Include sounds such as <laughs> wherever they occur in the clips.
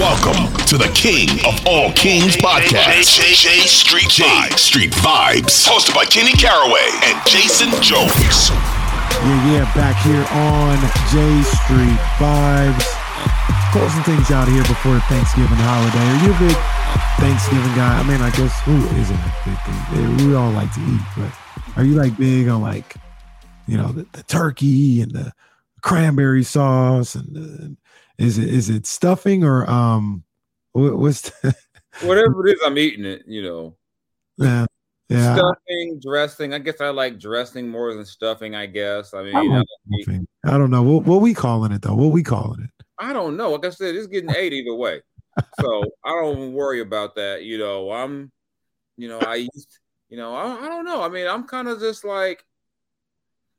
Welcome to the King of All Kings podcast. J, Street J. Street Vibes. Hosted by Kenny Caraway and Jason Jones. Yeah, yeah, back here on J Street Vibes. Closing things out here before Thanksgiving holiday. Are you a big Thanksgiving guy? I mean, I guess who isn't a big thing? We all like to eat, but are you like big on like, you know, the, the turkey and the cranberry sauce and the, is it is it stuffing or um what, what's the, <laughs> Whatever it is, I'm eating it. You know, yeah yeah stuffing, dressing. I guess I like dressing more than stuffing. I guess. I mean, I, I, like stuffing. I don't know what what we calling it though. What we calling it? I don't know. Like I said, it's getting eight either way, so I don't even worry about that. You know, I'm, you know, I used, you know, I, I don't know. I mean, I'm kind of just like,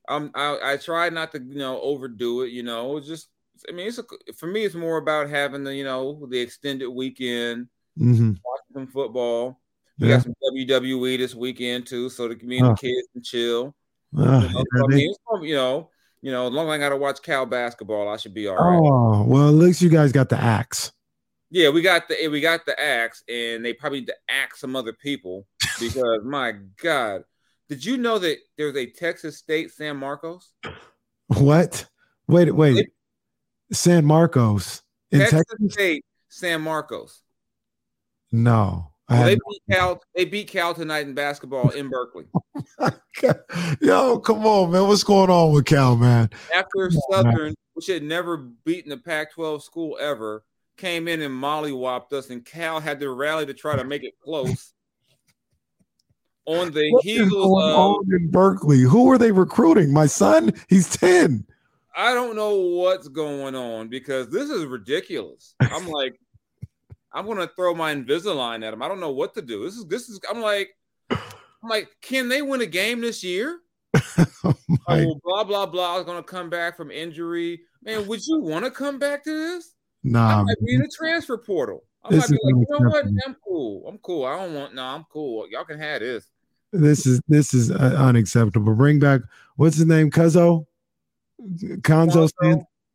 I'm. I, I try not to, you know, overdo it. You know, just. I mean, it's a, for me. It's more about having the, you know, the extended weekend, Mm-hmm. watching some football. We Yeah. got some WWE this weekend too, so that me and Oh. the kids can chill. You know, so, I mean, you know, you know, as long as I got to watch Cal basketball, I should be all right. Oh well, at least you guys got the axe. Yeah, we got the we got the axe, and they probably need to axe some other people <laughs> because my God, did you know that there's a Texas State San Marcos? What? Wait, wait. San Marcos in Texas Texas? State San Marcos. No. Well, they beat Cal. They beat Cal tonight in basketball in Berkeley <laughs> Yo, come on, man. What's going on with Cal, man? after Come on. Southern, which had never beaten a Pac-12 school ever, came in and mollywopped us, and Cal had to rally to try to make it close. On the What heels of on in Berkeley? Who are they recruiting? My son, he's 10. I don't know what's going on because this is ridiculous. I'm <laughs> like, I'm gonna throw my Invisalign at him. I don't know what to do. This is this is. I'm like, I'm like, can they win a game this year? <laughs> Oh, Oh, blah blah blah. is gonna come back from injury. Man, would you want to come back to this? I nah, might be in the transfer portal. I might be like, you know what? I'm cool. I'm cool. I don't want. No, I'm cool. Y'all can have this. this is this is uh, unacceptable. Bring back what's his name? Cuzzo? Cuonzo?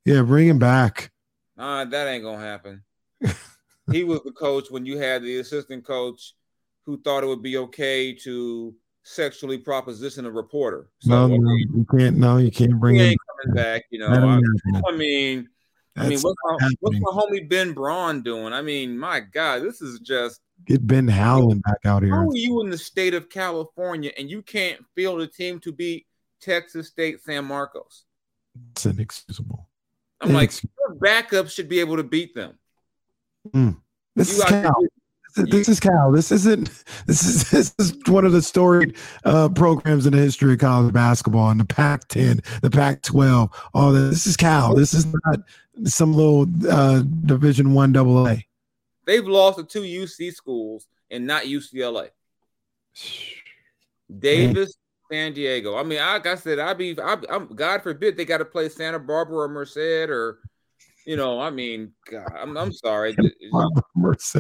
Yeah, bring him back. Nah, that ain't gonna happen. <laughs> he was the coach when you had the assistant coach who thought it would be okay to sexually proposition a reporter. So No, no, you can't. No, you can't bring he him. ain't coming back. You know, I. I mean, I mean, what's my, what's my homie Ben Braun doing? I mean, my God, this is just. Get Ben Howland back out here. How are you in the state of California and you can't field a team to beat Texas State San Marcos? It's inexcusable. I'm like, your backup should be able to beat them. This You is Cal. This is- This is Cal. This isn't. <laughs> This is <laughs> this is one of the storied uh, programs in the history of college basketball. And the Pac-10, the Pac-12, all that. This is Cal. This is not some little uh, Division One Double A. They've lost to two UC schools and not UCLA. Davis, San Diego. I mean, like I said, I'd be, I, I'm, God forbid they got to play Santa Barbara or Merced or, you know, I mean, God, I'm, I'm sorry. <laughs> Merced.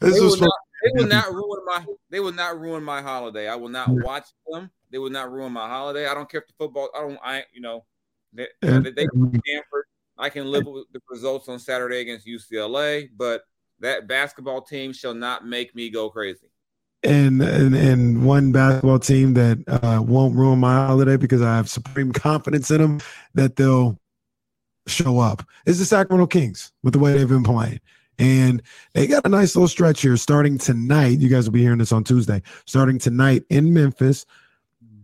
This will, not, they will not ruin my, they will not ruin my holiday. I will not watch them. They will not ruin my holiday. I don't care if the football. I don't. I, you know, they, And- they, they Stanford. I can live with the results on Saturday against UCLA, but that basketball team shall not make me go crazy. And and and one basketball team that uh, won't ruin my holiday because I have supreme <laughs> confidence in them that they'll show up is the Sacramento Kings with the way they've been playing. And they got a nice little stretch here starting tonight. You guys will be hearing this on Tuesday. Starting tonight in Memphis.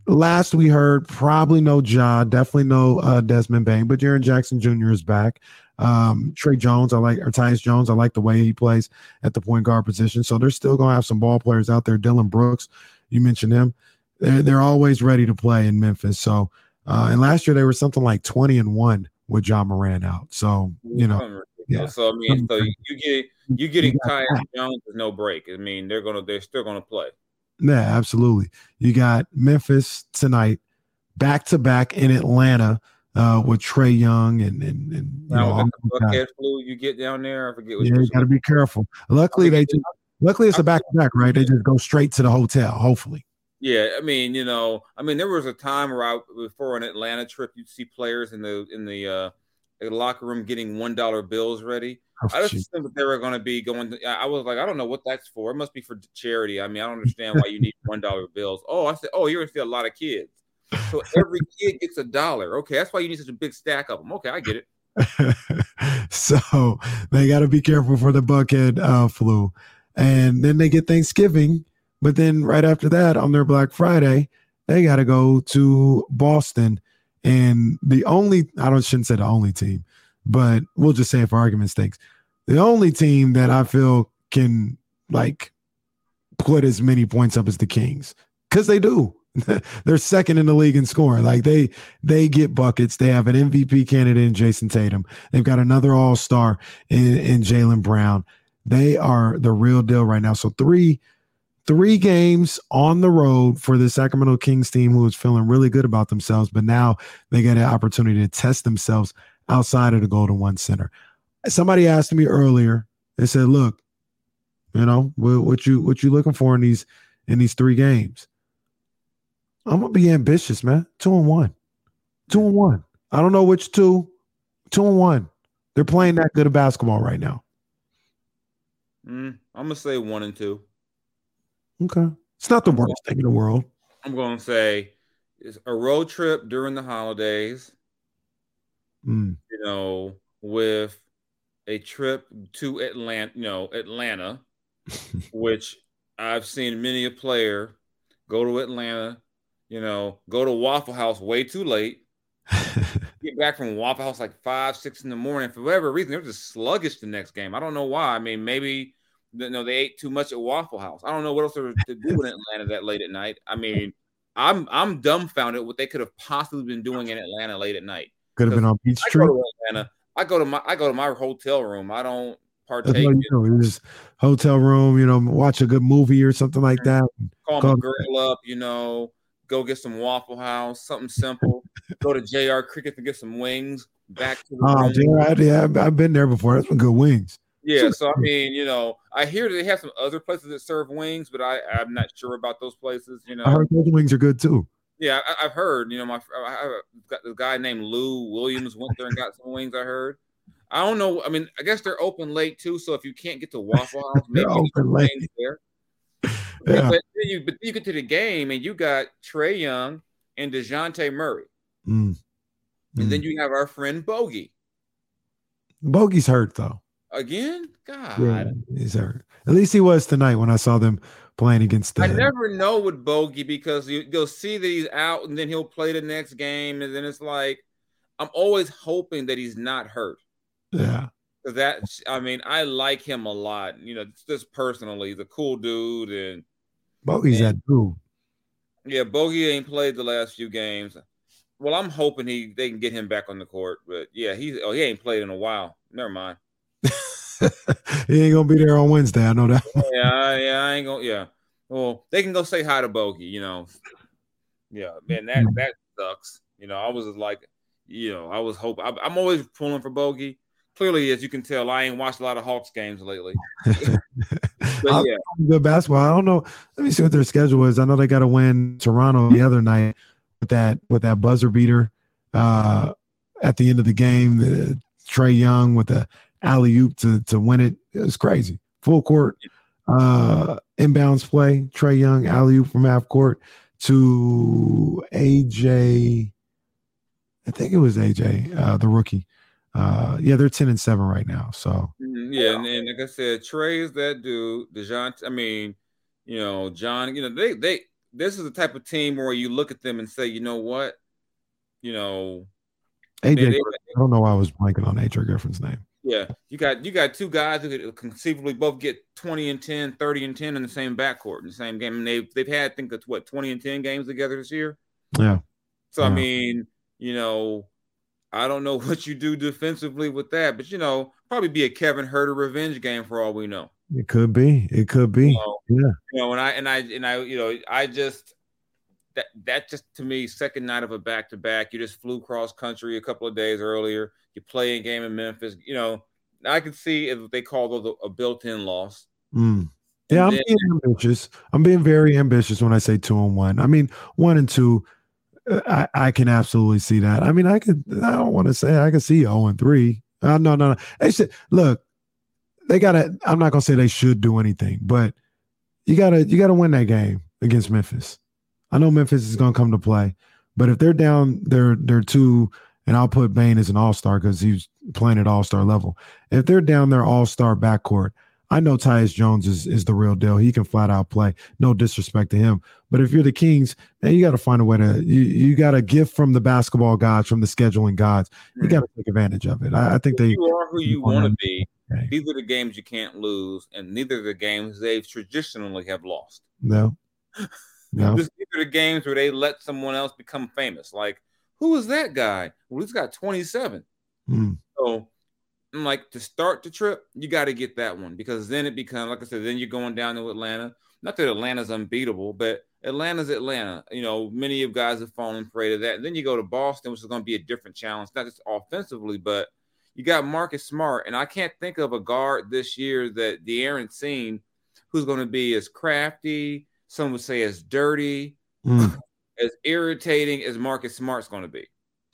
Last we heard, probably no Ja, definitely no uh, Desmond Bane, but Jaren Jackson Jr. is back. Um, Tre Jones, I like, or Tyus Jones, I like the way he plays at the point guard position. So they're still going to have some ball players out there. Dillon Brooks, you mentioned him. They're, they're always ready to play in Memphis. So, uh, and last year they were something like 20 and one with Ja Morant out. So, you know, yeah. So, I mean, so you get, you getting Tyus Jones is no break. I mean, they're going to, they're still going to play. Yeah, absolutely. You got Memphis tonight, back to back in Atlanta uh, with Trae Young and and, and you now, know, buckhead flu you get down there. I forget. What yeah, you got to be careful. Luckily, they just luckily it's a back to back, right? They just go straight to the hotel. Hopefully. Yeah, I mean, you know, I mean, there was a time where I, before an Atlanta trip, you'd see players in the in the uh, the locker room getting one dollar bills ready. Oh, I just assumed that they were going to be going. To, I was like, I don't know what that's for. It must be for charity. I mean, I don't understand why you need one dollar bills. Oh, I said, oh, you're going to see a lot of kids. So every kid gets a dollar. Okay, that's why you need such a big stack of them. Okay, I get it. <laughs> so they got to be careful for the buckhead uh, flu, and then they get Thanksgiving. But then right after that, on their Black Friday, they got to go to Boston. And the only I don't shouldn't say the only team, but we'll just say it for argument's sake, the only team that I feel can like put as many points up as the Kings because they do. <laughs> they're second in the league in scoring. Like they they get buckets. They have an MVP candidate in Jayson Tatum. They've got another All Star in, in Jaylen Brown. They are the real deal right now. So three three games on the road for the Sacramento Kings team who is feeling really good about themselves, but now they get an opportunity to test themselves outside of the Golden One Center. Somebody asked me earlier. They said, "Look, you know what, what you what you looking for in these in these three games?" I'm gonna be ambitious, man. Two and one. Two and one. I don't know which two. Two and one. They're playing that good of basketball right now. Mm, I'm gonna say one and two. Okay. It's not the worst thing in the world. I'm gonna say it's a road trip during the holidays. Mm. You know, with a trip to Atlanta, you know, Atlanta, <laughs> which I've seen many a player go to Atlanta you know, go to Waffle House way too late. <laughs> get back from Waffle House like five, six in the morning. For whatever reason, they're just sluggish the next game. I don't know why. I mean, maybe you know they ate too much at Waffle House. I don't know what else to do in Atlanta that late at night. I mean, I'm I'm dumbfounded what they could have possibly been doing in Atlanta late at night. Could have been on go to Atlanta. I go to my I go to my hotel room. I don't partake. You know, just hotel room. You know, watch a good movie or something like that. Call, call my girl up. You know go get some Waffle House, something simple. go to JR Cricket to get some wings. Back to the oh, JR, yeah, I've been there before. That's some good wings. Yeah, so I mean, you know, I hear they have some other places that serve wings, but I I'm not sure about those places. You know, I heard those wings are good too. Yeah, I, have heard. You know, my I've got this guy named Lou Williams went there and got some wings. I heard. I don't know. I mean, I guess they're open late too. So if you can't get to Waffle House, <laughs> maybe open late. there. Yeah. But then you but you get to the game and you got Trae Young and Dejounte Murray. Mm. And mm. then you have our friend Bogey. Bogey's hurt though. Again? God. Yeah, he's hurt. At least he was tonight when I saw them playing against the I never know with Bogey because you, will see that he's out and then he'll play the next game. And then it's like, I'm always hoping that he's not hurt. Yeah that I mean, I like him a lot. You know, just personally, the cool dude, and Bogey's that dude. Yeah, Bogey ain't played the last few games. Well, I'm hoping he they can get him back on the court, but yeah, he's oh he ain't played in a while. Never mind. <laughs> he ain't gonna be there on Wednesday. I know that. <laughs> yeah, yeah, I ain't gonna. Yeah, well, they can go say hi to Bogey. You know, yeah, man, that that sucks. You know, I was like, you know, I was hoping. I'm always pulling for Bogey clearly, as you can tell, I ain't watched a lot of Hawks games lately. <laughs> but yeah, good basketball. I don't know. Let me see what their schedule is. I know they got to win Toronto the other night with that with that buzzer beater uh, at the end of the game. The, Trae Young with the alley oop to to win it. It was crazy. Full court uh, inbounds play. Trae Young alley oop from half court to AJ. I think it was AJ, uh, the rookie uh, yeah, they're ten and seven right now. So mm-hmm, yeah, and, and like I said, Trae is that dude. Dejounte, I mean, you know, John. You know, they they this is the type of team where you look at them and say, you know what, you know, AJ. They, they, I don't know why I was blanking on AJ Griffin's name. Yeah, you got you got two guys who could conceivably both get 20 and 10, 30 and 10 in the same backcourt in the same game. And they've they've had I think it's what 20 and 10 games together this year. Yeah. So yeah. I mean, you know, I don't know <laughs> what you do defensively with that, but you know, probably be a Kevin Huerter revenge game for all we know. It could be. It could be. You know, yeah. You know, and I and I and I, you know, I just that that just to me, second night of a back to back. You just flew cross country a couple of days earlier. You play a game in Memphis. You know, I can see if they call those a, built-in loss. Mm. Yeah, I'm then, being ambitious. I'm being very ambitious when I say two and one. I mean, one and two. I, I can absolutely see that. I mean, I could. I don't want to say I can see zero and three. Uh, no, no, no. They should look. They gotta. I'm not gonna say they should do anything, but you gotta. You gotta win that game against Memphis. I know Memphis is to come to play, but if they're down, they're they're two, and I'll put Bane as an all star because he's playing at all star level. If they're down their all star backcourt, I know Tyus Jones is is the real deal. He can flat out play. No disrespect to him, but if you're the Kings, man, you got to find a way to you you got a gift from the basketball gods, from the scheduling gods. You got to take advantage of it. I, I think they you are who you want to be. Okay. These are the games you can't lose, and neither are the games they've traditionally have lost. No. <laughs> No. These are the games where they let someone else become famous. Like, who is that guy? Well, he's got 27. Mm. So I'm like, to start the trip, you got to get that one because then it becomes, like I said, then you're going down to Atlanta. Not that Atlanta's unbeatable, but Atlanta's Atlanta. You know, many of guys have fallen prey to that. And then you go to Boston, which is going to be a different challenge, not just offensively, but you got Marcus Smart. And I can't think of a guard this year that De'Aaron seen who's going to be as crafty, some would say as dirty, mm. as irritating as Marcus Smart's going to be.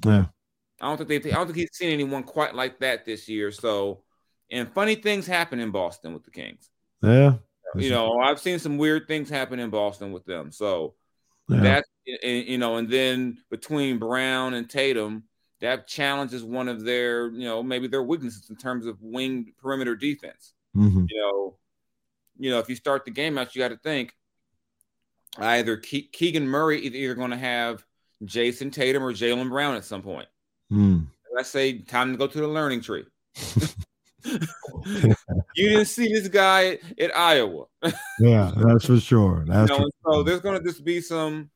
Yeah. I don't think they. I don't think he's seen anyone quite like that this year. So, and funny things happen in Boston with the Kings. Yeah. You know, I've seen some weird things happen in Boston with them. So yeah. that you know, and then between Brown and Tatum, that challenges one of their, you know, maybe their weaknesses in terms of wing perimeter defense. Mm-hmm. You know, you know, if you start the game out, you got to think either Ke- Keegan Murray is either going to have Jayson Tatum or Jaylen Brown at some point. Mm. Let's say time to go to the learning tree. <laughs> <laughs> you didn't see this guy at Iowa. <laughs> yeah, that's for sure. That's you know, for so there's going to just be some.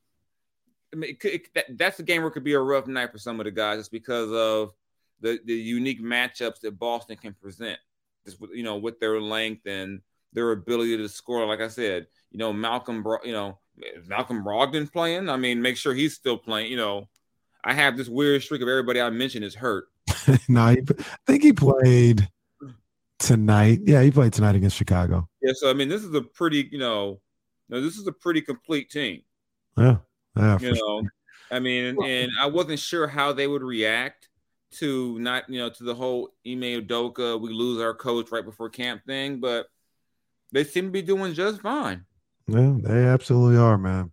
I mean, it, it, that, that's a game where it could be a rough night for some of the guys, just because of the the unique matchups that Boston can present. Just you know, with their length and their ability to score. Like I said, you know, Malcolm, you know, Malcolm Brogdon playing. I mean, make sure he's still playing. You know, I have this weird streak of everybody I mentioned is hurt. <laughs> no, I think he played tonight. Yeah, he played tonight against Chicago. Yeah, so I mean, this is a pretty, you know, this is a pretty complete team. Yeah, yeah. You know, sure. I mean, and I wasn't sure how they would react to not, you know, to the whole Ime Udoka, we lose our coach right before camp thing, but they seem to be doing just fine. Yeah, they absolutely are, man.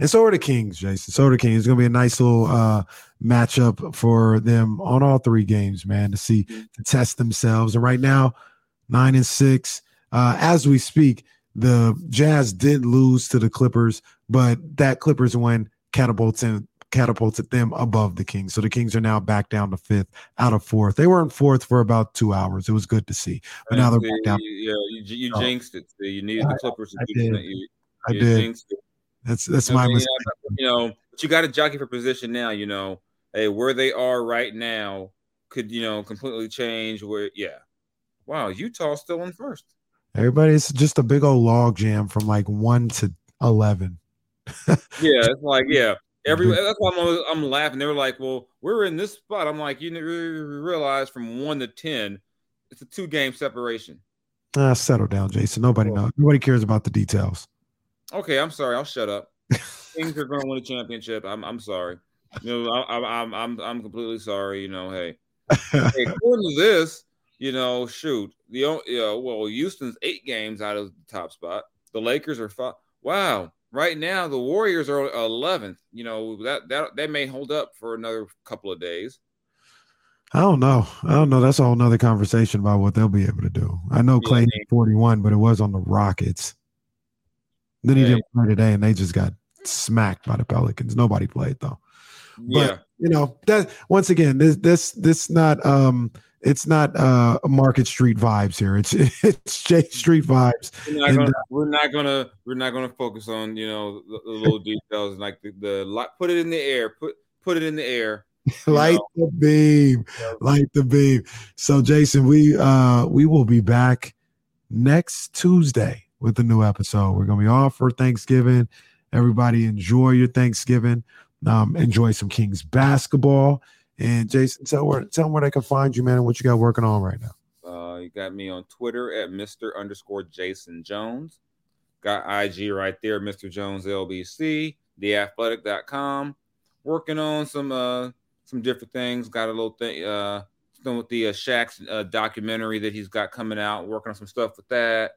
And so are the Kings, Jason. So are the Kings. It's gonna be a nice little uh, matchup for them on all three games, man, to see to test themselves. And right now, nine and six. Uh, as we speak, the Jazz did lose to the Clippers, but that Clippers win catapults in, catapulted them above the Kings. So the Kings are now back down to fifth out of fourth. They were in fourth for about two hours. It was good to see. But now they're back down. Yeah, you, you jinxed it. You needed the Clippers to do it. You, I did. That's that's I my mean, mistake. You know, but you got to jockey for position now. You know, hey, where they are right now could you know completely change. Where yeah, wow, Utah still in first. Everybody, it's just a big old log jam from like one to eleven. <laughs> yeah, it's like yeah, Every that's why I'm, I'm laughing. They were like, "Well, we're in this spot." I'm like, "You realize from one to ten, it's a two game separation." Ah, settle down, Jason. Nobody knows. Nobody cares about the details. Okay, I'm sorry. I'll shut up. <laughs> Kings are going to win a championship. I'm I'm sorry. You know, I, I'm I'm I'm completely sorry. You know, hey, hey <laughs> according to this, you know, shoot, the you know, well, Houston's eight games out of the top spot. The Lakers are five. Wow, right now the Warriors are 11th. You know that that that may hold up for another couple of days. I don't know. I don't know. That's a whole nother conversation about what they'll be able to do. I know Clay yeah, 41, but it was on the Rockets. Then he didn't play today, and they just got smacked by the Pelicans. Nobody played though. Yeah. But you know that once again, this this this not um it's not uh Market Street vibes here. It's <laughs> it's J Street vibes. We're not, gonna, uh, we're not gonna we're not gonna focus on you know the, the little <laughs> details like the, the put it in the air. Put put it in the air. light know. the beam, light the beam. So Jason, we uh we will be back next Tuesday with a new episode. We're gonna be off for Thanksgiving. Everybody enjoy your Thanksgiving. Um, enjoy some Kings basketball. And Jason, tell where tell them where they can find you, man, and what you got working on right now. Uh, you got me on Twitter at Mr. underscore Jason Jones. Got IG right there, Mr. Jones LBC, theathletic.com. Working on some uh some different things. Got a little thing uh with the uh, Shaq's uh, documentary that he's got coming out. Working on some stuff with that.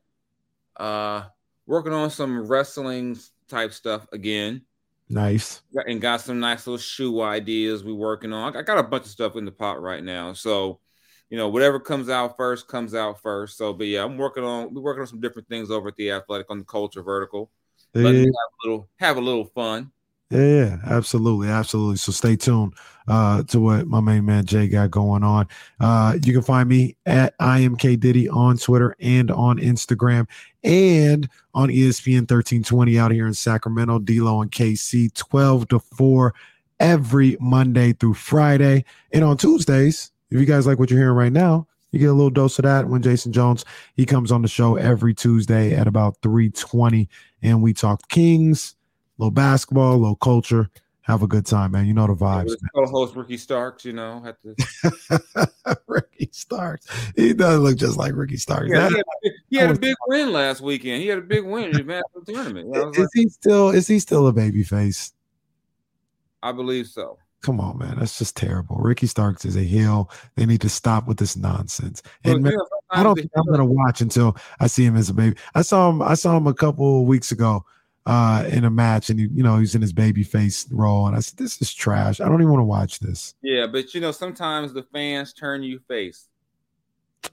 Uh, working on some wrestling type stuff again. Nice. And got some nice little shoe ideas we working on. I got a bunch of stuff in the pot right now. So, you know, whatever comes out first comes out first. So, but yeah, I'm working on we're working on some different things over at the athletic on the culture vertical. Yeah. Have a little have a little fun. Yeah, yeah, absolutely, absolutely. So stay tuned uh, to what my main man Jay got going on. Uh, you can find me at IMK Diddy on Twitter and on Instagram and on ESPN 1320 out here in Sacramento, D'Lo and KC 12 to 4 every Monday through Friday. And on Tuesdays, if you guys like what you're hearing right now, you get a little dose of that when Jason Jones he comes on the show every Tuesday at about 320 and we talk Kings little basketball, little culture. Have a good time, man. You know the vibes. Yeah, co-host Ricky Starks, you know, had to. <laughs> Ricky Starks. He does look just like Ricky Starks. Yeah, he, had, he had a big win last weekend. He had a big win in the national tournament. Is like, he still? Is he still a baby face? I believe so. Come on, man. That's just terrible. Ricky Starks is a heel. They need to stop with this nonsense. And man, I don't think I'm gonna watch until I see him as a baby. I saw him. I saw him a couple weeks ago uh, in a match, and he, you know, he's in his baby face role, and I said, "This is trash. I don't even want to watch this." Yeah, but you know, sometimes the fans turn you face.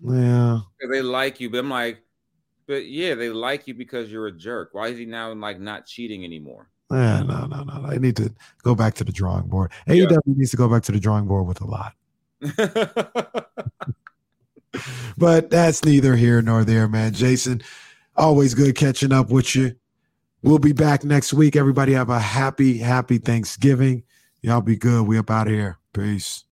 Yeah, they like you, but I'm like, but yeah, they like you because you're a jerk. Why is he now like not cheating anymore? Yeah, no, no, no. I need to go back to the drawing board. Yeah. AEW needs to go back to the drawing board with a lot. <laughs> but that's neither here nor there, man. Jason, always good catching up with you. We'll be back next week. Everybody have a happy, happy Thanksgiving. Y'all be good. We up out here. Peace.